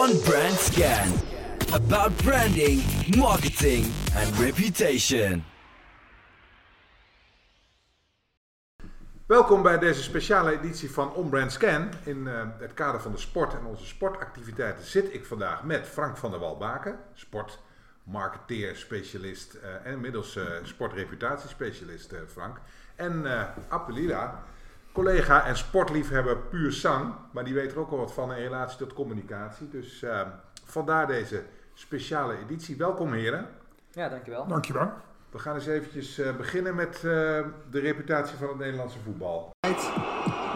on Brand Scan. About branding, marketing and reputation. Welkom bij deze speciale editie van On-Brand Scan. In uh, het kader van de sport en onze sportactiviteiten zit ik vandaag met Frank van der Walbaken, sportmarketeer, specialist uh, en inmiddels uh, sportreputatiespecialist Frank. En Appelila, collega en sportliefhebber puur sang, maar die weet er ook al wat van in relatie tot communicatie. Dus vandaar deze speciale editie. Welkom heren. Ja, dankjewel. Dankjewel. We gaan eens eventjes uh, beginnen met uh, de reputatie van het Nederlandse voetbal.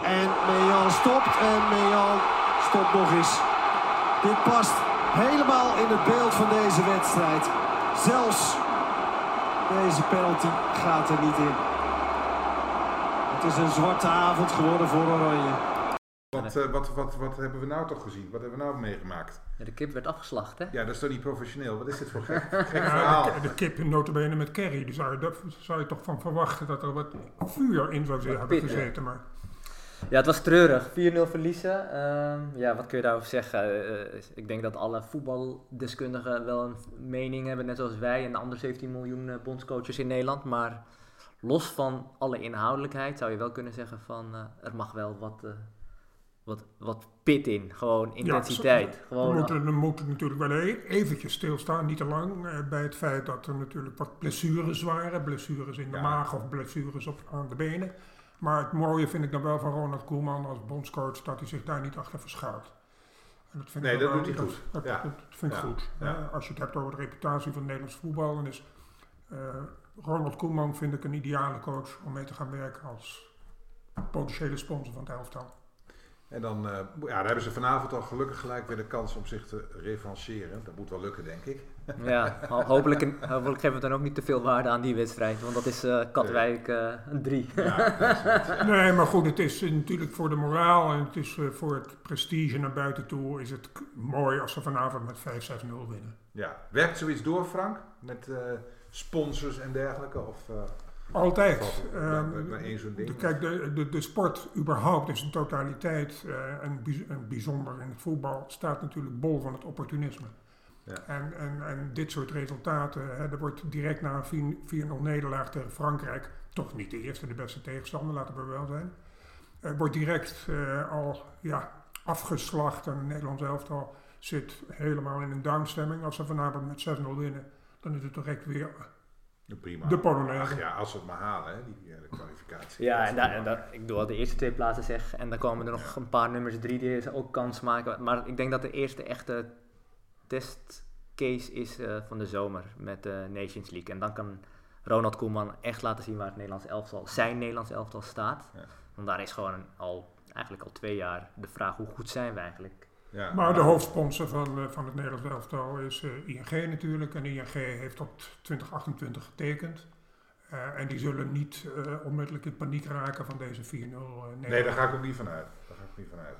En Mejan stopt en Mejan stopt nog eens. Dit past helemaal in het beeld van deze wedstrijd. Zelfs deze penalty gaat er niet in. Het is een zwarte avond geworden voor Oranje. Wat, uh, wat, wat, wat hebben we nou toch gezien? Wat hebben we nou meegemaakt? Ja, de kip werd afgeslacht, hè? Ja, dat is toch niet professioneel? Wat is dit voor gek, gek verhaal? De, de kip notabene met curry. Dus daar zou je toch van verwachten dat er wat vuur in zou hebben pit, gezeten. Maar... Ja, het was treurig. 4-0 verliezen. Uh, ja, wat kun je daarover zeggen? Uh, ik denk dat alle voetbaldeskundigen wel een mening hebben, net zoals wij en de andere 17 miljoen bondscoaches in Nederland. Maar los van alle inhoudelijkheid zou je wel kunnen zeggen van er mag wel wat wat, wat pit in. Gewoon intensiteit. Ja, gewoon we, moeten, we moeten natuurlijk wel e- eventjes stilstaan, niet te lang, eh, bij het feit dat er natuurlijk wat blessures waren. Blessures in de ja. maag of blessures op, aan de benen. Maar het mooie vind ik dan wel van Ronald Koeman als bondscoach dat hij zich daar niet achter verschuilt. En dat vind nee, ik dat doet hij goed. Dat, ja. dat, vind ik goed. als je het hebt over de reputatie van het Nederlands voetbal, dan is uh, Ronald Koeman vind ik een ideale coach om mee te gaan werken als potentiële sponsor van het elftal. En dan, uh, ja, dan hebben ze vanavond al gelukkig gelijk weer de kans om zich te revancheren. Dat moet wel lukken, denk ik. Ja, hopelijk, hopelijk geven we dan ook niet te veel waarde aan die wedstrijd. Want dat is uh, Katwijk uh, een 3. Ja, nee, maar goed, het is natuurlijk voor de moraal en het is voor het prestige naar buiten toe... is het mooi als ze vanavond met 5-6-0 winnen. Ja, werkt zoiets door, Frank? Met sponsors en dergelijke? Of, altijd. Um, de, kijk, de, de, de sport überhaupt is een totaliteit uh, en, en bijzonder in het voetbal staat natuurlijk bol van het opportunisme. Ja. En, en, en dit soort resultaten, hè, er wordt direct na een 4-0 nederlaag tegen Frankrijk, toch niet de eerste, de beste tegenstander, laten we wel zijn, uh, wordt direct uh, al ja, afgeslacht en het Nederlands elftal zit helemaal in een downstemming. Als ze vanavond met 6-0 winnen, dan is het direct weer Prima. De Polonaise. Ach ja, als we het maar halen, hè, die de kwalificatie. Ja, en, da, en da, ik doe al de eerste twee plaatsen zeg. En dan komen er nog een paar nummers drie die ook kans maken. Maar ik denk dat de eerste echte testcase is uh, van de zomer met de Nations League. En dan kan Ronald Koeman echt laten zien waar het Nederlands elftal, zijn Nederlands elftal staat. Ja. Want daar is gewoon al, eigenlijk al twee jaar de vraag hoe goed zijn we eigenlijk. Ja, maar de hoofdsponsor van, uh, van het Nederlands elftal is uh, ING natuurlijk. En ING heeft tot 2028 getekend. Uh, en die zullen niet onmiddellijk in paniek raken van deze 4-0 Nee, daar ga ik ook niet van uit. Daar ga ik niet van uit.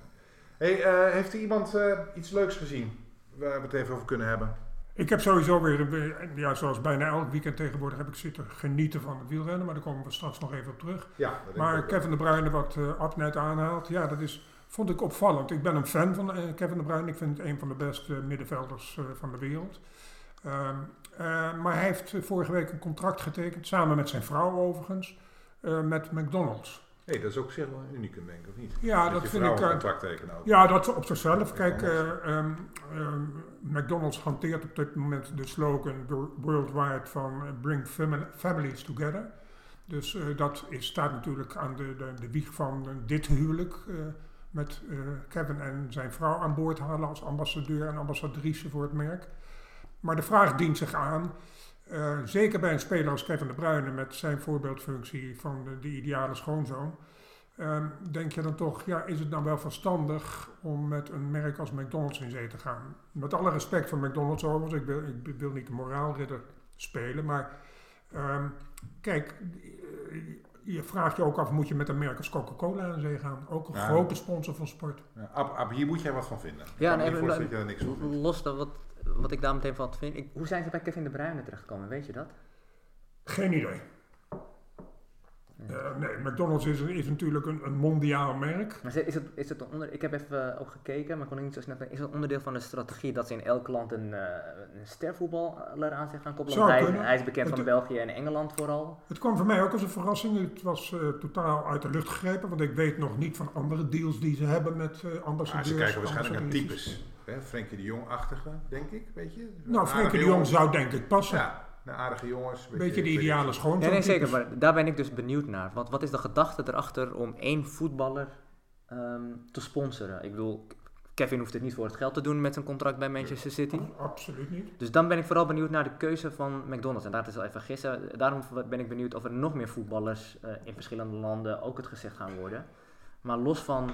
Hey, heeft er iemand iets leuks gezien waar we het even over kunnen hebben? Ik heb sowieso weer, ja, zoals bijna elk weekend tegenwoordig, heb ik zitten genieten van het wielrennen. Maar daar komen we straks nog even op terug. Ja, maar Kevin de Bruyne, wat uh, Ab net aanhaalt, ja, dat is vond ik opvallend. Ik ben een fan van uh, Kevin de Bruyne. Ik vind het een van de beste middenvelders uh, van de wereld. Um, uh, maar hij heeft vorige week een contract getekend, samen met zijn vrouw overigens, met McDonald's. Nee, dat is ook zeg wel een unicum, denk ik, of niet? Ja, dat, dat vind ik. Contract tekenen ook. Ja, dat op zichzelf. Kijk, um, um, McDonald's hanteert op dit moment de slogan worldwide van Bring Families Together. Dus dat is, staat natuurlijk aan de, de, de wieg van dit huwelijk met uh, Kevin en zijn vrouw aan boord halen als ambassadeur en ambassadrice voor het merk. Maar de vraag dient zich aan, uh, zeker bij een speler als Kevin de Bruyne met zijn voorbeeldfunctie van de, de ideale schoonzoon. Uh, denk je dan toch, ja, is het nou wel verstandig om met een merk als McDonald's in zee te gaan? Met alle respect voor McDonald's overigens, ik wil, ik wil niet de moraalridder spelen, maar um, kijk, je vraagt je ook af, moet je met een merk als Coca-Cola aan zee gaan? Ook een ja. grote sponsor van sport. Ja, Ab, Ab, hier moet jij wat van vinden. Ja, nee, maar, dat je er niks van los dan wat, wat ik daar meteen van vind. Ik, hoe zijn ze bij Kevin de Bruyne terechtgekomen, weet je dat? Geen idee. Eh, nee, McDonald's is, is natuurlijk een, een mondiaal merk. Maar is het, is het een onder, ik heb even ook gekeken, maar kon ik niet zo snel Is het onderdeel van de strategie dat ze in elk land een, uh, een stervoetballer aan zich gaan koppelen? Hij, hij, is bekend van België en Engeland vooral. Het kwam voor mij ook als een verrassing. Het was uh, totaal uit de lucht gegrepen, want ik weet nog niet van andere deals die ze hebben met uh, ambassadeurs. Ja, ze kijken waarschijnlijk naar types. Frenkie de Jong-achtige, denk ik, weet je? Nou, Frenkie de Jong zou denk ik passen. Ja aardige jongens. Beetje, beetje de ideale schoonzoon. Nee, nee, zeker. Maar daar ben ik dus benieuwd naar. Wat, wat is de gedachte erachter om één voetballer um, te sponsoren? Ik bedoel, Kevin hoeft het niet voor het geld te doen met zijn contract bij Manchester City. absoluut niet. Dus dan ben ik vooral benieuwd naar de keuze van McDonald's. En dat is al even gissen. Daarom ben ik benieuwd of er nog meer voetballers uh, in verschillende landen ook het gezegd gaan worden. Maar los van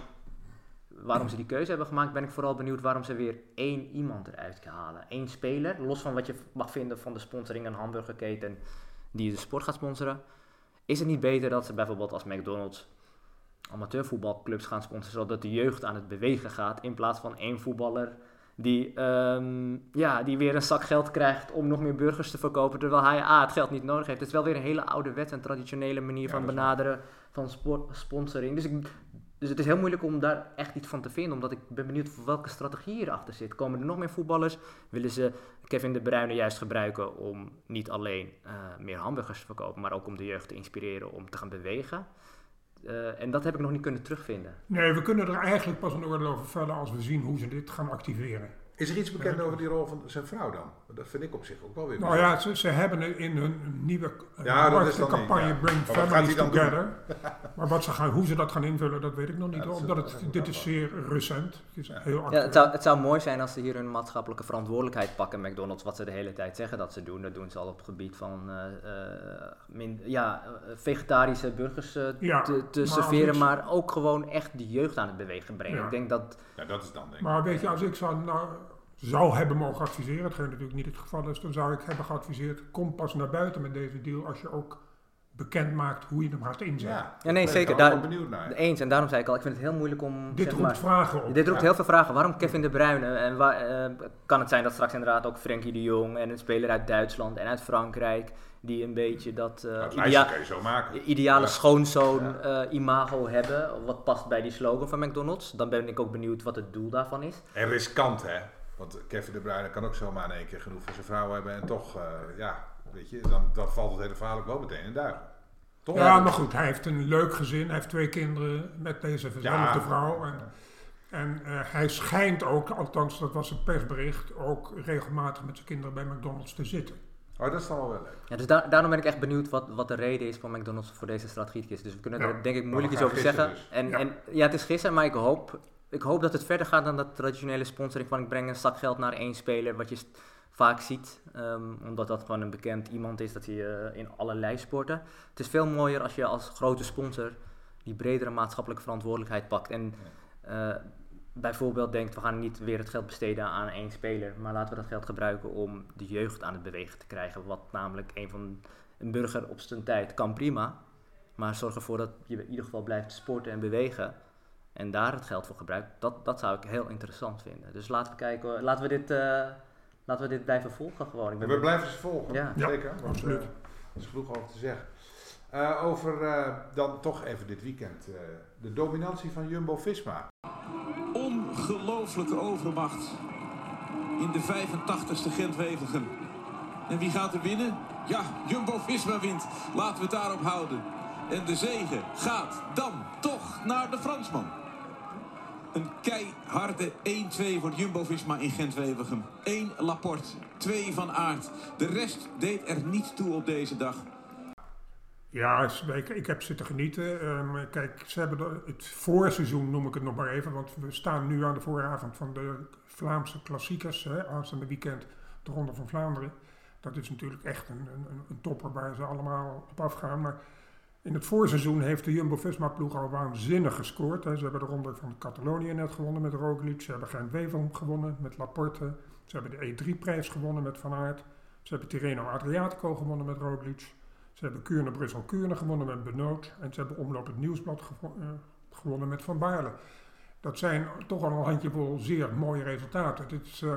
waarom ze die keuze hebben gemaakt, ben ik vooral benieuwd waarom ze weer één iemand eruit halen. Eén speler, los van wat je mag vinden van de sponsoring een hamburgerketen die de sport gaat sponsoren. Is het niet beter dat ze bijvoorbeeld als McDonald's amateurvoetbalclubs gaan sponsoren, zodat de jeugd aan het bewegen gaat, in plaats van één voetballer die, um, ja, die weer een zak geld krijgt om nog meer burgers te verkopen, terwijl hij A, het geld niet nodig heeft. Het is wel weer een hele oude wet en traditionele manier van benaderen van sport, sponsoring. Dus ik dus het is heel moeilijk om daar echt iets van te vinden, omdat ik ben benieuwd welke strategie erachter zit. Komen er nog meer voetballers? Willen ze Kevin de Bruyne juist gebruiken om niet alleen uh, meer hamburgers te verkopen, maar ook om de jeugd te inspireren om te gaan bewegen? Uh, en dat heb ik nog niet kunnen terugvinden. Nee, we kunnen er eigenlijk pas een oordeel over vellen als we zien hoe ze dit gaan activeren. Is er iets bekend over die rol van zijn vrouw dan? Dat vind ik op zich ook wel weer. Nou ja, ze, ze hebben in hun nieuwe ja, campagne ja. Bring Families Together. maar wat ze gaan, hoe ze dat gaan invullen, dat weet ik nog niet. Ja, omdat het, dit is zeer recent. Het, is heel ja, het, zou, het zou mooi zijn als ze hier hun maatschappelijke verantwoordelijkheid pakken, McDonald's, wat ze de hele tijd zeggen dat ze doen. Dat doen ze al op het gebied van uh, min, ja, vegetarische burgers uh, te, te serveren, maar ook gewoon echt de jeugd aan het bewegen brengen. Ik denk dat... Dat is dan denk. Maar weet je, als ik zou... Nou, zou hebben mogen adviseren, hetgeen natuurlijk niet het geval is, dan zou ik hebben geadviseerd, kom pas naar buiten met deze deal als je ook bekend maakt hoe je hem gaat inzetten. Ja, ja nee, zeker. Daar benieuwd naar. Eens, en daarom zei ik al, ik vind het heel moeilijk om... Dit roept vragen op. Dit roept heel veel vragen. Waarom Kevin De Bruyne? En waar, uh, kan het zijn dat straks inderdaad ook Frenkie de Jong en een speler uit Duitsland en uit Frankrijk, die een beetje dat, uh, idea ideale schoonzoon uh, imago hebben, wat past bij die slogan van McDonald's. Dan ben ik ook benieuwd wat het doel daarvan is. En riskant, hè? Want Kevin De Bruyne kan ook zomaar in één keer genoeg voor zijn vrouw hebben. En toch, uh, ja, weet je, dan, dan valt het hele verhaal ook wel meteen in duigen. Toch? Ja, maar goed, hij heeft een leuk gezin. Hij heeft twee kinderen met deze verzelfde vrouw. En, en uh, hij schijnt ook, althans dat was een persbericht, ook regelmatig met zijn kinderen bij McDonald's te zitten. Oh, dat is dan wel wel leuk. Ja, dus daar, daarom ben ik echt benieuwd wat, wat de reden is van McDonald's voor deze strategie. Dus we kunnen er denk ik moeilijk iets over zeggen. Dus. En, ja. en ja, het is gisteren, maar ik hoop ik hoop dat het verder gaat dan dat traditionele sponsoring van ik breng een zak geld naar één speler, wat je vaak ziet. Um, omdat dat gewoon een bekend iemand is dat je uh, in allerlei sporten. Het is veel mooier als je als grote sponsor die bredere maatschappelijke verantwoordelijkheid pakt. En uh, bijvoorbeeld denkt, we gaan niet weer het geld besteden aan één speler, maar laten we dat geld gebruiken om de jeugd aan het bewegen te krijgen. Wat namelijk een van een burger op zijn tijd kan prima. Maar zorg ervoor dat je in ieder geval blijft sporten en bewegen en daar het geld voor gebruikt, dat, dat zou ik heel interessant vinden. Dus laten we kijken, laten we dit, uh, laten we dit blijven volgen gewoon. Ik ben we blijven ze volgen, ja. zeker. Ja, absoluut. Uh, er is genoeg over te zeggen. Uh, over dan toch even dit weekend. de dominantie van Jumbo-Visma. Ongelooflijke overmacht in de 85ste Gent-Wevelgem. En wie gaat er winnen? Ja, Jumbo-Visma wint. Laten we het daarop houden. En de zegen gaat dan toch naar de Fransman. Een keiharde 1-2 voor Jumbo-Visma in Gent-Wevelgem. 1 Laporte, 2 Van Aert. De rest deed er niet toe op deze dag. Ja, ik heb zitten genieten. Um, kijk, ze hebben het voorseizoen, noem ik het nog maar even, want we staan nu aan de vooravond van de Vlaamse klassiekers, hè, aanstaande weekend de Ronde van Vlaanderen. Dat is natuurlijk echt een, een, een topper waar ze allemaal op afgaan. Maar in het voorseizoen heeft de Jumbo-Visma-ploeg al waanzinnig gescoord. Ze hebben de ronde van Catalonië net gewonnen met Roglic. Ze hebben Gent-Wevelgem gewonnen met Laporte. Ze hebben de E3-prijs gewonnen met Van Aert. Ze hebben Tirreno Adriatico gewonnen met Roglic. Ze hebben Kuurne-Brussel-Kuurne gewonnen met Benoot. En ze hebben Omloop het Nieuwsblad uh, gewonnen met Van Baarle. Dat zijn toch al een handjevol zeer mooie resultaten. Dit is, uh,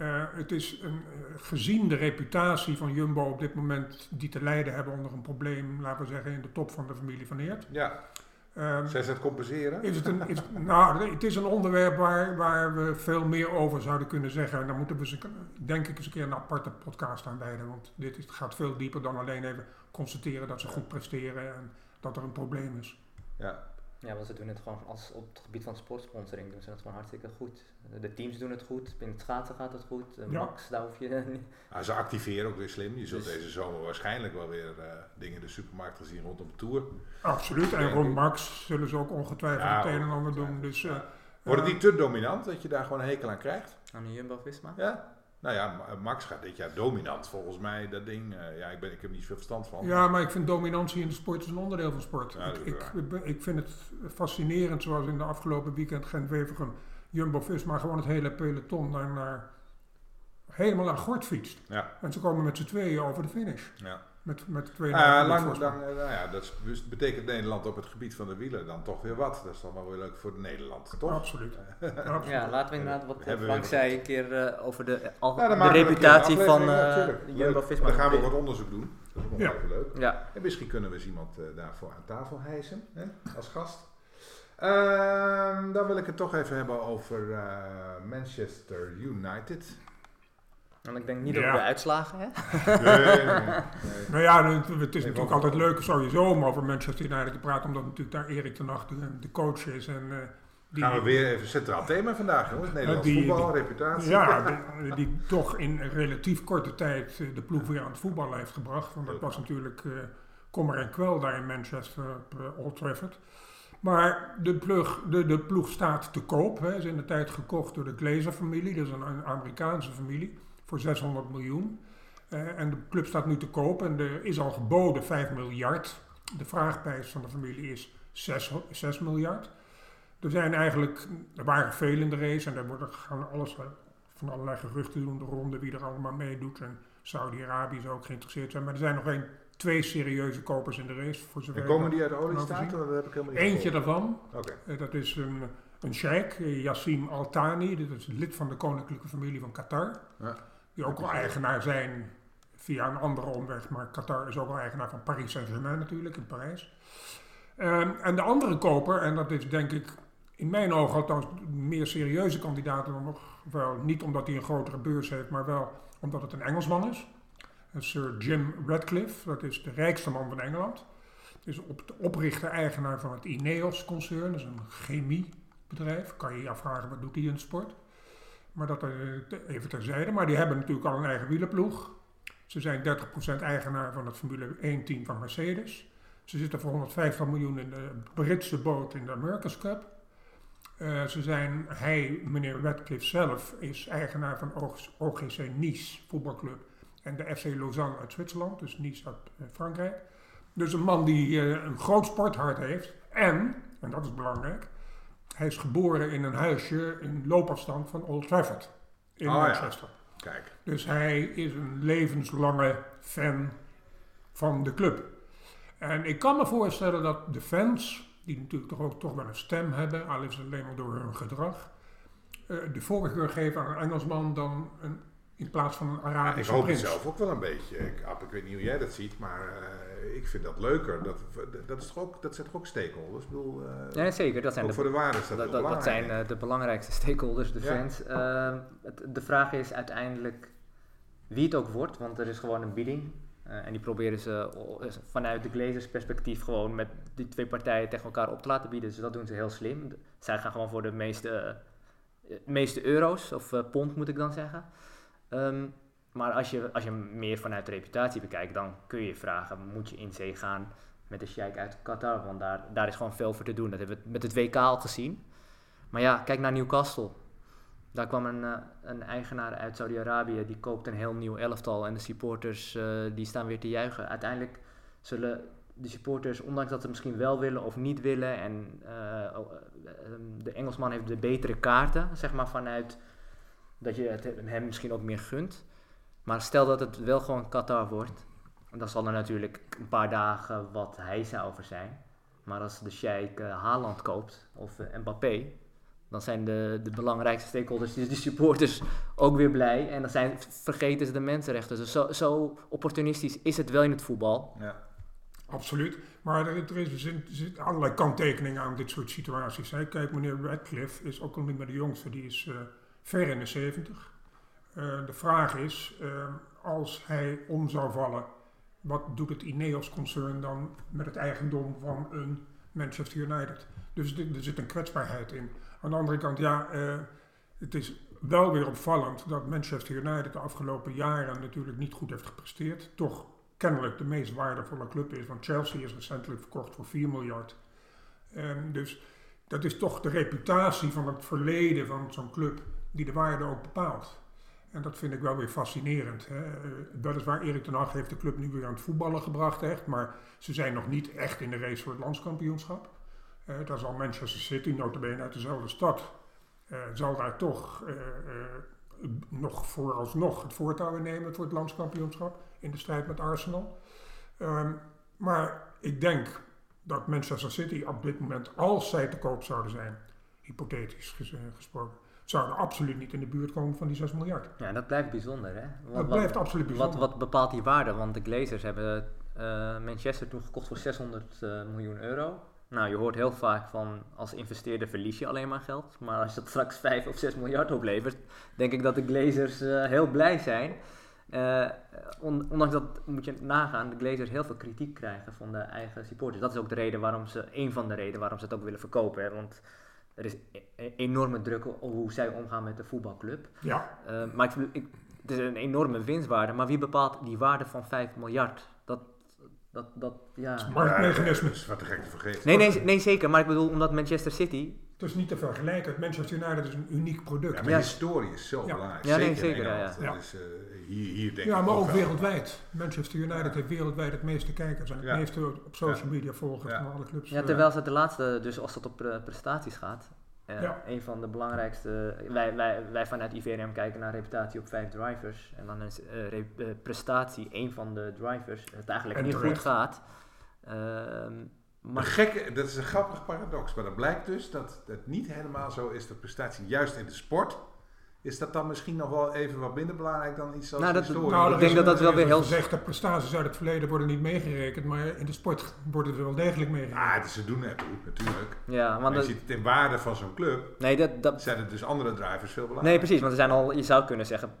Eh, het is een, eh, gezien de reputatie van Jumbo op dit moment die te lijden hebben onder een probleem, laten we zeggen, in de top van de familie van Eert. Ja, Ehm, zijn ze het compenseren? is het, een, is, nou, het is een onderwerp waar, waar we veel meer over zouden kunnen zeggen. En daar moeten we een- denk ik eens een keer een aparte podcast aan wijden. Want dit is- gaat veel dieper dan alleen even constateren dat ze goed presteren en dat er een probleem is. Ja. Ja, want ze doen het gewoon als op het gebied van sportsponsoring doen ze het gewoon hartstikke goed. De teams doen het goed, binnen het schaatsen gaat het goed. Eh, Ja. Max, daar hoef je niet. Nou, ze activeren ook weer slim. Je zult Dus- deze zomer waarschijnlijk wel weer eh, dingen in de supermarkt gaan zien rondom de Tour. Absoluut. En rond Max zullen ze ook ongetwijfeld Ja, het een en ander doen. Dus, eh, eh, niet te dominant dat je daar gewoon een hekel aan krijgt? Aan de Jumbo-Visma? Ja? Nou ja, Ma- Max gaat dit jaar dominant volgens mij. Dat ding, eh, ja, ik, ben, ik heb niet veel verstand van. Ja, maar ik vind dominantie in de sport is een onderdeel van sport. Ja, ik, ik, vind het fascinerend zoals in de afgelopen weekend Gent-Wevergem Jumbo-Visma gewoon het hele peloton daar naar, helemaal naar Gort fietst. Ja, En ze komen met z'n tweeën over de finish. ja. Met, met twee Ah, minuten lang, dan, eh, nou ja, dat is- betekent Nederland op het gebied van de wielen dan toch weer wat. Dat is dan wel weer leuk voor Nederland, toch? Absoluut. Absoluut. Ja, laten we inderdaad wat eh, Hebben Frank zei een keer eh, over de, al, Nou, de reputatie van eh. Jumbo-Visma. Dan gaan we ook wat onderzoek doen. Dat is ook Ja. leuk. Ja, En misschien kunnen we eens iemand eh, daarvoor aan tafel hijsen, hè, als gast. Ehm, dan wil ik het toch even hebben over eh, Manchester United. En ik denk niet Ja. over de uitslagen, hè? Nee, nee, nee, nee. Nou ja, het, het is natuurlijk altijd leuk sowieso om over Manchester United te praten, omdat natuurlijk daar Erik ten Hag de, de coach is. En, eh, die, Gaan we weer even centraal thema vandaag, jongens. Nederlands die- voetbal, die- reputatie. Ja, die, die toch in relatief korte tijd eh, de ploeg weer aan het voetballen heeft gebracht. Want dat was natuurlijk eh kommer en kwel daar in Manchester op Old Trafford. Maar de ploeg, de, de ploeg staat te koop. Hè. Is in de tijd gekocht door de Glazer-familie. Dat is een, een Amerikaanse familie. Voor 600 miljoen. Eh, en de club staat nu te koop. En er is al geboden 5 miljard. De vraagprijs van de familie is 6, 6 miljard. Er zijn eigenlijk, er waren veel in de race en er worden, gaan alles van allerlei geruchten doen de ronde wie er allemaal meedoet. En Saudi-Arabië zou ook geïnteresseerd zijn. Maar er zijn nog één, twee serieuze kopers in de race. Voor zover En komen die uit de oliestaat? Eentje daarvan, Oké. eh, dat is een, een sheik, eh, Yassim Al-Thani. Dat is lid van de koninklijke familie van Qatar. Ja. Die ook wel eigenaar zijn via een andere omweg. Maar Qatar is ook wel eigenaar van Paris Saint-Germain natuurlijk, in Parijs. Ehm, en de andere koper, en dat is denk ik in mijn ogen althans meer serieuze kandidaat dan nog wel. Niet omdat hij een grotere beurs heeft, maar wel omdat het een Engelsman is. Sir Jim Radcliffe, dat is de rijkste man van Engeland. Is op de oprichter-eigenaar van het Ineos-concern, dat is een chemiebedrijf. Kan je je afvragen, wat doet hij in sport? Maar dat eh, even terzijde. Maar die hebben natuurlijk al een eigen wielerploeg. Ze zijn 30% eigenaar van het Formule 1-team van Mercedes. Ze zitten voor 150 miljoen in de Britse boot in de America's Cup. Eh, ze zijn, hij, meneer Radcliffe zelf, is eigenaar van OG- OGC Nice voetbalclub. En de FC Lausanne uit Zwitserland, dus Nice uit eh, Frankrijk. Dus een man die een groot sporthart heeft. En, en dat is belangrijk, hij is geboren in een huisje in loopafstand van Old Trafford in Oh ja. Manchester. Kijk. Dus hij is een levenslange fan van de club. En ik kan me voorstellen dat de fans, die natuurlijk toch ook toch wel een stem hebben, al is het alleen maar door hun gedrag, eh, de voorkeur geven aan een Engelsman dan een, in plaats van een ik Arabische hoop het prins. zelf ook wel een beetje. Ik, Ab, ik weet niet hoe jij dat ziet, maar eh, ik vind dat leuker. Dat, dat, is toch ook, dat zijn toch ook stakeholders? Ik bedoel, eh, Ja, zeker. Dat zijn ook de voor de waarde is dat, Dat, zijn eh, de belangrijkste stakeholders, de Ja. fans. Ehm, het- de vraag is uiteindelijk wie het ook wordt, want er is gewoon een bieding. Eh, en die proberen ze eh, vanuit de Glazers perspectief gewoon met die twee partijen tegen elkaar op te laten bieden. Dus dat doen ze heel slim. Zij gaan gewoon voor de meeste, meeste euro's, of pond moet ik dan zeggen. Ehm, maar als je, als je meer vanuit reputatie bekijkt, dan kun je vragen, moet je in zee gaan met de sheik uit Qatar? Want daar, daar is gewoon veel voor te doen. Dat hebben we met het WK al gezien. Maar ja, kijk naar Newcastle. Daar kwam een, eh, een eigenaar uit Saudi-Arabië, die koopt een heel nieuw elftal. En de supporters eh, die staan weer te juichen. Uiteindelijk zullen de supporters, ondanks dat ze misschien wel willen of niet willen. En eh, ehm, de Engelsman heeft de betere kaarten, zeg maar vanuit dat je het hem misschien ook meer gunt. Maar stel dat het wel gewoon Qatar wordt, dan zal er natuurlijk een paar dagen wat hij zou over zijn. Maar als de Sheikh eh, Haaland koopt of eh, Mbappé, dan zijn de, de belangrijkste stakeholders, dus de supporters, ook weer blij. En dan zijn, vergeten ze de mensenrechten. Dus zo, zo opportunistisch is het wel in het voetbal. Ja. Absoluut. Maar er, er, is, er er allerlei kanttekeningen aan dit soort situaties. Kijk, meneer Radcliffe is ook al niet meer de jongste, die is eh, ver in de 70. Eh, de vraag is, eh, als hij om zou vallen, wat doet het Ineos-concern dan met het eigendom van een Manchester United? Dus er er zit een kwetsbaarheid in. Aan de andere kant, ja, eh, het is wel weer opvallend dat Manchester United de afgelopen jaren natuurlijk niet goed heeft gepresteerd. Toch kennelijk de meest waardevolle club is, want Chelsea is recentelijk verkocht voor 4 miljard. Ehm, dus dat is toch de reputatie van het verleden van zo'n club die de waarde ook bepaalt. En dat vind ik wel weer fascinerend. Hè. Eh, weliswaar, Erik ten Hag heeft de club nu weer aan het voetballen gebracht, echt, maar ze zijn nog niet echt in de race voor het landskampioenschap. Eh daar zal Manchester City, notabene uit dezelfde stad, eh, zal daar toch eh, nog vooralsnog het voortouw nemen voor het landskampioenschap in de strijd met Arsenal. Ehm, maar ik denk dat Manchester City op dit moment, als zij te koop zouden zijn, hypothetisch ges- gesproken, zouden absoluut niet in de buurt komen van die 6 miljard. Ja, dat blijft bijzonder, hè? Wat, Dat blijft absoluut wat, bijzonder. wat bepaalt die waarde? Want de Glazers hebben eh, Manchester toen gekocht voor 600 eh, miljoen euro. Nou, je hoort heel vaak van als investeerder verlies je alleen maar geld. Maar als dat straks 5 of 6 miljard oplevert, denk ik dat de Glazers eh, heel blij zijn. On- ondanks dat moet je nagaan, de Glazers heel veel kritiek krijgen van de eigen supporters. Dat is ook de reden waarom ze, een van de redenen waarom ze het ook willen verkopen. Hè? Want er is e- e- enorme druk op hoe zij omgaan met de voetbalclub. Ja, Uh, maar ik, ik, het is een enorme winstwaarde. Maar wie bepaalt die waarde van 5 miljard? Dat, dat, dat, ja. is wat te gek te vergeten. Nee, nee, nee, zeker. Maar ik bedoel, omdat Manchester City... Het is niet te vergelijken. Manchester United is een uniek product. Ja, maar Ja. historie is zo Ja. belangrijk. Ja, nee, in zeker, ja, Engeland. ja. Dat is, eh, hier, hier denk Ja, maar ook wereldwijd. Manchester United heeft wereldwijd het meeste kijkers en het Ja. meeste op social media volgers Ja. van alle clubs. Ja, terwijl ze de laatste, dus als het op pre- prestaties gaat... eh, Ja. Een van de belangrijkste... Wij, wij, wij vanuit IVRM kijken naar reputatie op vijf drivers. En dan is eh, re- eh, prestatie een van de drivers. Het eigenlijk En niet terecht. goed gaat. Maar gekke, dat is een grappig paradox. Maar dat blijkt dus dat het niet helemaal zo is dat prestatie juist in de sport. Is dat dan misschien nog wel even wat minder belangrijk dan iets als Nou, dat- historie? Nou, Ik er denk is dat dat wel weer er heel- gezegd dat prestaties uit het verleden worden niet meegerekend, maar in de sport worden ze wel degelijk meegerekend. Ah, het is ze doen natuurlijk. ja, Maar want je dat- ziet het in waarde van zo'n club, nee, dat, dat, zijn er dus andere drivers veel Nee, belangrijker. precies, want er zijn al, je zou kunnen zeggen,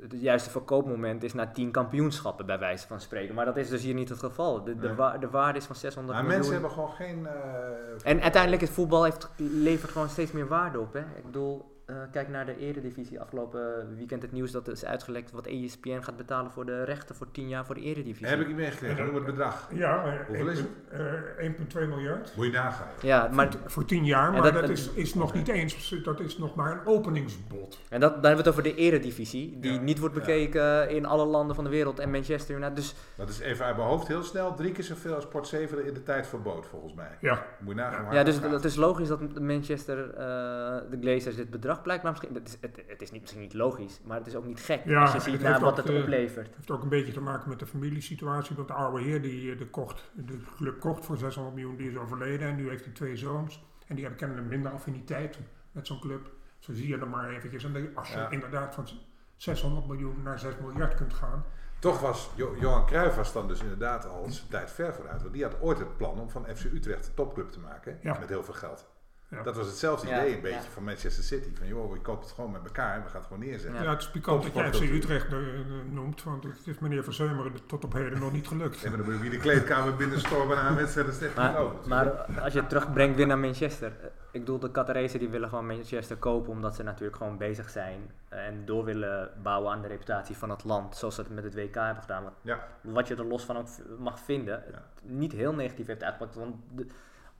het juiste verkoopmoment is na 10 kampioenschappen, bij wijze van spreken. Maar dat is dus hier niet het geval. De, de, Nee. wa- de waarde is van 600 Maar miljoen. mensen hebben gewoon geen... eh, En uiteindelijk, het voetbal heeft, levert gewoon steeds meer waarde op. Hè? Ik bedoel, eh, kijk naar de eredivisie. Afgelopen weekend het nieuws dat is uitgelekt wat ESPN gaat betalen voor de rechten voor 10 jaar voor de eredivisie. heb ik niet meegekregen, noem het bedrag. Ja, eh, Hoeveel is 1,2 1,2 miljard. Moet je nagaan. Ja, maar Voor 10 jaar, maar dat- dat, is, is nog niet eens, dat is nog maar een openingsbod. en dat, dan hebben we het over de eredivisie, die Ja. niet wordt Ja. bekeken in alle landen van de wereld en Manchester United. Dus Dat is even uit mijn hoofd heel snel. Drie keer zoveel als Sport 7 in de tijd verbood, volgens mij. Ja, Moet je nagaan. hoe Ja, dus het het is logisch dat Manchester, eh, de Glazers, dit bedrag blijkt. Maar misschien, het, is, het, het is niet, misschien niet logisch, maar het is ook niet gek Ja, als je het ziet heeft naar wat ook, het eh, oplevert. heeft ook een beetje te maken met de familiesituatie. Want de oude heer die eh, de, kocht, de club kocht voor 600 miljoen, die is overleden. En nu heeft hij twee zoons. En die hebben kennelijk minder affiniteit met zo'n club. Zo zie je er maar eventjes. En dan- als je Ja. inderdaad van 600 miljoen naar 6 miljard kunt gaan. Toch was Jo- Johan Cruijff was dan dus inderdaad al zijn tijd ver vooruit. Want die had ooit het plan om van FC Utrecht een topclub te maken. Ja. Met heel veel geld. Ja. Dat was hetzelfde Ja, idee een beetje ja. van Manchester City. Van joh, we kopen het gewoon met elkaar en we gaan het gewoon neerzetten. Ja, het is pikant dat je Top- FC Utrecht eh, eh, noemt. Want het is meneer Verzeumeren tot op heden nog niet gelukt. En dan moet je in de kleedkamer binnenstormen aan wedstrijden slecht Maar, maar als je het terugbrengt weer naar Manchester. eh, Ik bedoel, de Qatarese die willen gewoon Manchester kopen omdat ze natuurlijk gewoon bezig zijn. En door willen bouwen aan de reputatie van het land. Zoals ze het met het WK hebben gedaan. Wat, Ja. wat je er los van ook mag vinden. Niet heel negatief heeft uitgepakt. Want de-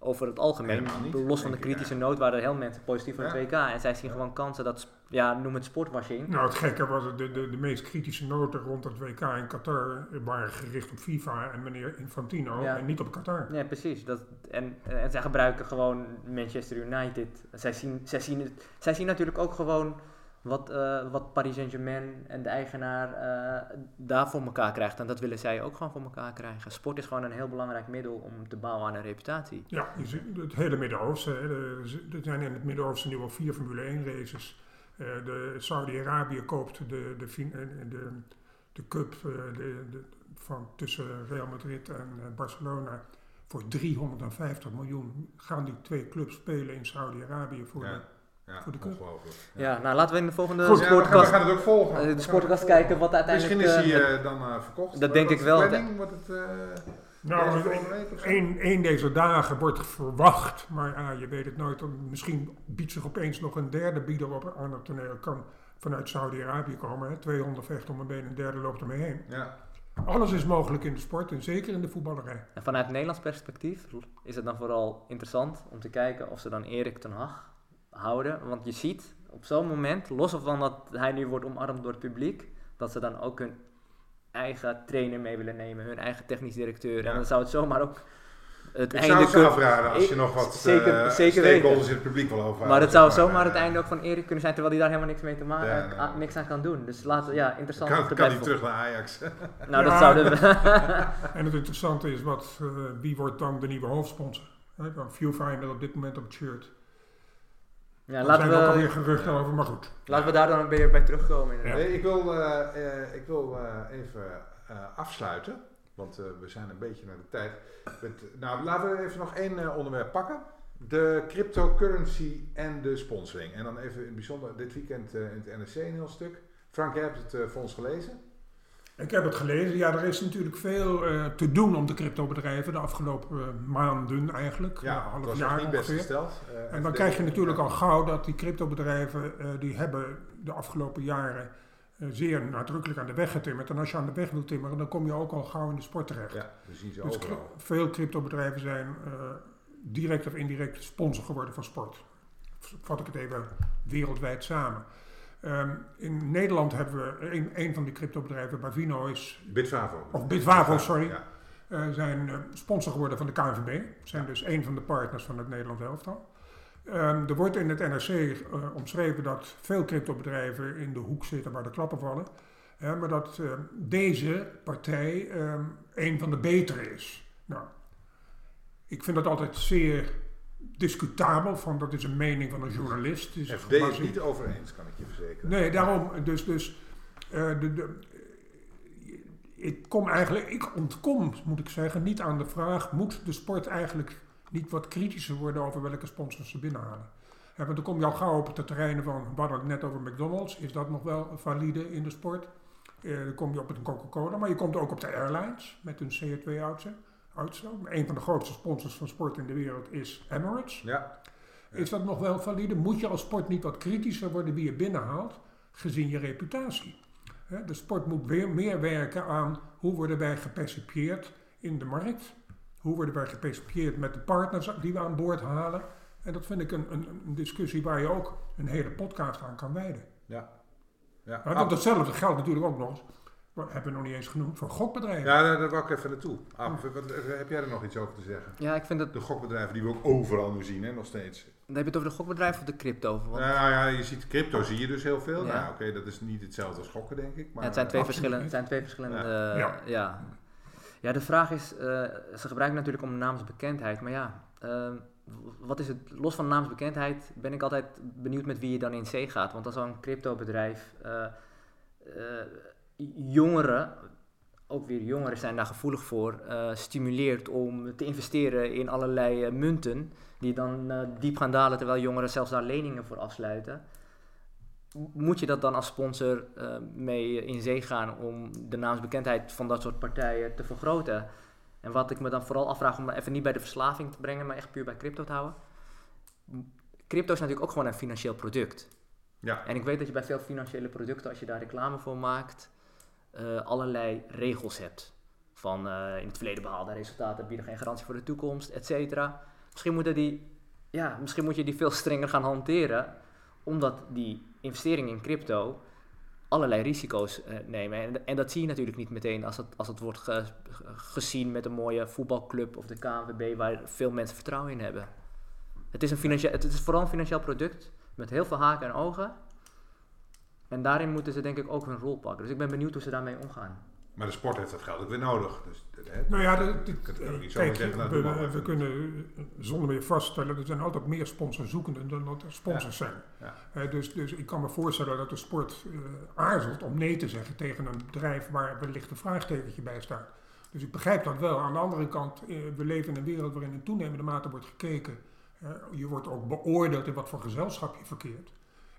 over het algemeen, los van de kritische noot, waren er heel mensen positief voor Ja. het WK. En zij zien gewoon kansen dat, ja, noem het sportwashing. Nou, het gekke was, het, de, de, de meest kritische noten rond het WK in Qatar waren gericht op FIFA en meneer Infantino Ja. en niet op Qatar. Ja, precies. Dat, en, en zij gebruiken gewoon Manchester United. Zij zien, zij zien, het, zij zien natuurlijk ook gewoon wat, eh, wat Paris Saint-Germain en de eigenaar eh, daar voor elkaar krijgt. En dat willen zij ook gewoon voor elkaar krijgen. Sport is gewoon een heel belangrijk middel om te bouwen aan een reputatie. Ja, je ziet het hele Midden-Oosten. hè. Er zijn in het Midden-Oosten nu al vier Formule 1 races. Eh, de Saudi-Arabië koopt de, de, de, de cup de, de, van tussen Real Madrid en Barcelona voor 350 miljoen. Gaan die twee clubs spelen in Saudi-Arabië voor Ja. de Ja, Voor de cup. ongelooflijk. Ja, nou laten we in de volgende Goed. Ja, we, gaan, we sportkast, gaan het ook volgen. eh, de sportkast kijken wat uiteindelijk... Misschien is hij eh, dan eh, verkocht. dat denk ik wel. planning? Wordt het, eh, Nou, een, een deze dagen wordt verwacht, maar ja, je weet het nooit. Dan Misschien biedt zich opeens nog een derde bieder op aan het toneel. Kan vanuit Saudi-Arabië komen. Hè. 200 vecht om een been, een derde loopt ermee heen. Ja. Alles is mogelijk in de sport en zeker in de voetballerij. En vanuit Nederlands perspectief is het dan vooral interessant om te kijken of ze dan Erik ten Hag houden. Want je ziet op zo'n moment, los van dat hij nu wordt omarmd door het publiek, dat ze dan ook hun eigen trainer mee willen nemen, hun eigen technisch directeur. Ja. En dan zou het zomaar ook het Ik einde zou het zo kunnen- afraden als je nog wat zeker- eh, zeker stakeholders in het publiek wil overhalen. Maar het zou maar. zomaar het Eh, einde ook van Erik kunnen zijn, terwijl hij daar helemaal niks mee te maken, Ja, nee. ah, niks aan kan doen. Dus laten, ja, interessant Kan, kan hij terug naar Ajax? Nou, dat zouden we. En het interessante is, wat, eh, wie wordt dan de nieuwe hoofdsponsor? Want Viewfinder op dit moment op het shirt. Ja, Daar laten, zijn ook alweer we geruchten over, maar goed. laten we daar dan weer bij terugkomen. Nee, ik wil, eh, eh, ik wil eh, even eh, afsluiten, want eh, we zijn een beetje naar de tijd. Met, nou, laten we even nog één eh, onderwerp pakken. De cryptocurrency en de sponsoring. En dan even in het bijzonder dit weekend eh, in het NRC een heel stuk. Frank, jij hebt het eh, voor ons gelezen. Ik heb het gelezen. Ja, er is natuurlijk veel eh, te doen om de cryptobedrijven de afgelopen eh, maanden eigenlijk. Ja, het half was jaar niet best gesteld. Eh, En dan krijg je natuurlijk al gauw dat die cryptobedrijven, die hebben de afgelopen jaren zeer nadrukkelijk aan de weg getimmerd. En als je aan de weg wil timmeren, dan kom je ook al gauw in de sport terecht. Ja, we zien ze Dus overal. veel cryptobedrijven zijn direct of indirect sponsor geworden van sport. Vat ik het even wereldwijd samen. Ehm, in Nederland hebben we een, een van die cryptobedrijven, Bavino is, Bitfavo. of Bitfavo, sorry, Ja. eh, zijn eh, sponsor geworden van de KNVB. Zijn dus een van de partners van het Nederlands elftal. Ehm, er wordt in het NRC eh, omschreven dat veel cryptobedrijven in de hoek zitten waar de klappen vallen. Hè, maar dat eh, deze partij ehm, een van de betere is. Nou, ik vind dat altijd zeer discutabel, van dat is een mening van een journalist. Is FD is niet over eens, kan ik je verzekeren. Nee, daarom. Dus, dus eh, de, de, ik kom eigenlijk, ik ontkom, moet ik zeggen, niet aan de vraag: moet de sport eigenlijk niet wat kritischer worden over welke sponsors ze binnenhalen? Ja, want dan kom je al gauw op de terreinen van, we hadden het net over McDonald's, is dat nog wel valide in de sport? Eh, dan kom je op het Coca-Cola, maar je komt ook op de airlines met hun CO2-uitstoot. Een van de grootste sponsors van sport in de wereld is Emirates. Ja, Is dat nog wel valide? Moet je als sport niet wat kritischer worden wie je binnenhaalt, gezien je reputatie? De sport moet weer meer werken aan hoe worden wij gepercipieerd in de markt? Hoe worden wij gepercipieerd met de partners die we aan boord halen? En dat vind ik een, een, een discussie waar je ook een hele podcast aan kan wijden. ja. ja. Maar datzelfde geldt natuurlijk ook nog eens, hebben we nog niet eens genoemd, voor gokbedrijven. Ja, daar, daar wou ik even naartoe. Aap, wat- heb jij er nog iets over te zeggen? Ja, ik vind dat. De gokbedrijven die we ook overal nu zien, hè, nog steeds. Dan heb je het over de gokbedrijf of de crypto? Want, Nou ja, je ziet crypto zie je dus heel veel. Ja. Nou, oké, dat is niet hetzelfde als gokken, denk ik. Maar, ja, het zijn twee absoluut verschillende. Het zijn twee verschillende Ja. ja. Ja. Ja. ja. de vraag is, eh, ze gebruiken natuurlijk om naamsbekendheid, maar ja, eh, wat is het, los van naamsbekendheid ben ik altijd benieuwd met wie je dan in zee gaat. Want als zo'n cryptobedrijf eh, eh, jongeren, ook weer jongeren zijn daar gevoelig voor, eh, stimuleert om te investeren in allerlei eh, munten, die dan eh, diep gaan dalen terwijl jongeren zelfs daar leningen voor afsluiten. Moet je dat dan als sponsor mee in zee gaan om de naamsbekendheid van dat soort partijen te vergroten? En wat ik me dan vooral afvraag om even niet bij de verslaving te brengen, maar echt puur bij crypto te houden. Crypto is natuurlijk ook gewoon een financieel product. Ja. En ik weet dat je bij veel financiële producten, als je daar reclame voor maakt, eh, allerlei regels hebt. Van eh, in het verleden behaalde resultaten bieden geen garantie voor de toekomst, et cetera. Misschien, die, ja, misschien moet je die veel strenger gaan hanteren, omdat die investeringen in crypto allerlei risico's eh, nemen. En, en dat zie je natuurlijk niet meteen als het, als het wordt ge- ge- gezien met een mooie voetbalclub of de KNVB waar veel mensen vertrouwen in hebben. Het is, een financieel, het is vooral een financieel product met heel veel haken en ogen. En daarin moeten ze denk ik ook hun rol pakken. Dus ik ben benieuwd hoe ze daarmee omgaan. Maar de sport heeft dat geld ook weer nodig. Dus, hè, Nou ja, kunt er ook niet zo kijk, zeggen, we, we- kunnen zonder meer vaststellen, er zijn altijd meer sponsorzoekenden dan dat er sponsors zijn. Ja. Eh, dus, dus ik kan me voorstellen dat de sport eh, aarzelt om nee te zeggen tegen een bedrijf waar wellicht een vraagtekentje bij staat. Dus ik begrijp dat wel. Aan de andere kant, eh, we leven in een wereld waarin in toenemende mate wordt gekeken. Eh, je wordt ook beoordeeld in wat voor gezelschap je verkeert.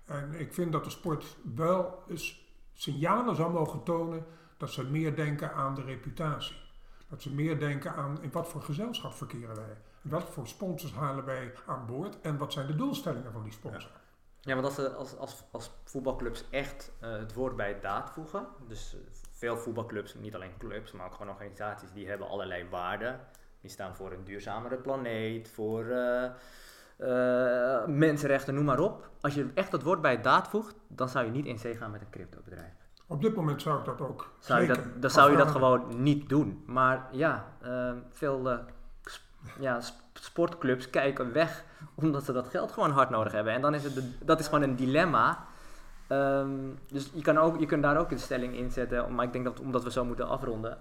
En ik vind dat de sport wel eens signalen zou mogen tonen dat ze meer denken aan de reputatie. Dat ze meer denken aan in wat voor gezelschap verkeren wij. Wat voor sponsors halen wij aan boord en wat zijn de doelstellingen van die sponsor. Ja, want als, ze- als, als, als voetbalclubs echt eh, het woord bij daad voegen, dus eh, veel voetbalclubs, niet alleen clubs, maar ook gewoon organisaties, die hebben allerlei waarden. Die staan voor een duurzamere planeet, voor eh, eh, mensenrechten, noem maar op. Als je echt het woord bij het daad voegt, dan zou je niet in zee gaan met een cryptobedrijf. Op dit moment zou ik dat ook Zou je dat, dan zou je dat gewoon niet doen. Maar ja, eh, veel eh, sp- ja, sp- sportclubs kijken weg omdat ze dat geld gewoon hard nodig hebben. En dan is het de- dat is gewoon een dilemma. Ehm, dus je kan, ook, je kunt daar ook een stelling in zetten. Maar ik denk dat omdat we zo moeten afronden,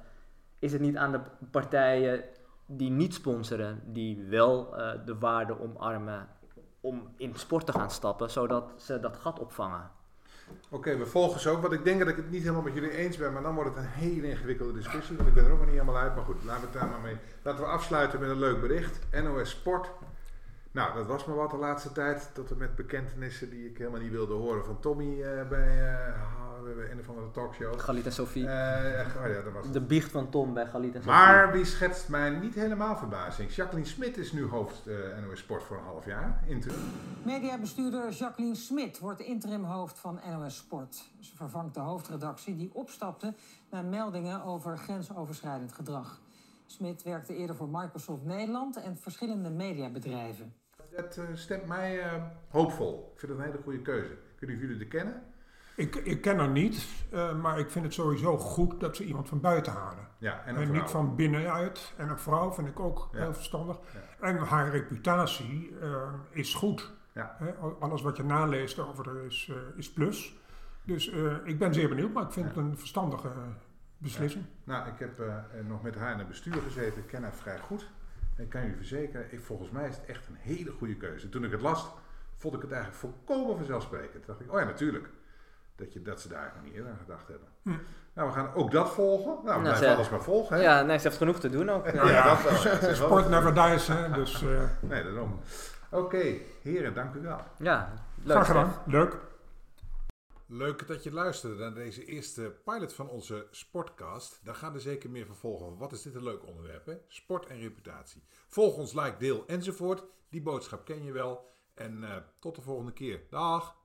is het niet aan de partijen die niet sponsoren, die wel eh, de waarde omarmen om in sport te gaan stappen, zodat ze dat gat opvangen. Oké, we volgen zo. Want ik denk dat ik het niet helemaal met jullie eens ben. Maar dan wordt het een hele ingewikkelde discussie. Want ik ben er ook nog niet helemaal uit. Maar goed, laten we het daar maar mee. Laten we afsluiten met een leuk bericht. NOS Sport. Nou, dat was maar wat de laatste tijd. Tot en met bekentenissen die ik helemaal niet wilde horen van Tommy eh, bij eh, een of andere talkshow. Galit en Sophie. Eh, echt, oh ja, dat was. De biecht van Tom bij Galit en Sophie. Maar wie schetst mij niet helemaal verbazing? Jacqueline Smit is nu hoofd eh, NOS Sport voor een half jaar. Interim. Mediabestuurder Jacqueline Smit wordt interimhoofd van NOS Sport. Ze vervangt de hoofdredactie die opstapte na meldingen over grensoverschrijdend gedrag. Smit werkte eerder voor Microsoft Nederland en verschillende mediabedrijven. Dat eh, stemt mij eh, hoopvol. Ik vind het een hele goede keuze. Of jullie het kennen. Ik, ik ken haar niet, eh, maar ik vind het sowieso goed dat ze iemand van buiten halen. Ja, en niet van binnenuit. En een vrouw vind ik ook Ja. heel verstandig. En haar reputatie is goed. Al- alles wat je naleest over haar is, is plus. Dus ik ben zeer benieuwd, maar ik vind het een verstandige beslissing. Nou, ik heb nog met haar in het bestuur gezeten. Ik ken haar vrij goed. En ik kan jullie verzekeren, ik, volgens mij is het echt een hele goede keuze. Toen ik het las, vond ik het eigenlijk volkomen vanzelfsprekend. Toen dacht ik, oh ja, natuurlijk. Dat, je, dat ze daar nog niet eerder aan gedacht hebben. Nou, we gaan ook dat volgen. Nou, blijf ze- alles maar volgen. Hè? Ja, nee, ze heeft genoeg te doen ook. Ja, Ja. dat wel. Sport never dies, hè, dus eh Nee, daarom. Oké, heren, dank u wel. Ja, leuk. graag gedaan. Leuk. Leuk dat je luisterde naar deze eerste pilot van onze Sportcast. Daar gaan er zeker meer van volgen. Wat is dit een leuk onderwerp? Sport en reputatie. Volg ons, like, deel enzovoort. Die boodschap ken je wel. En eh, tot de volgende keer. Dag!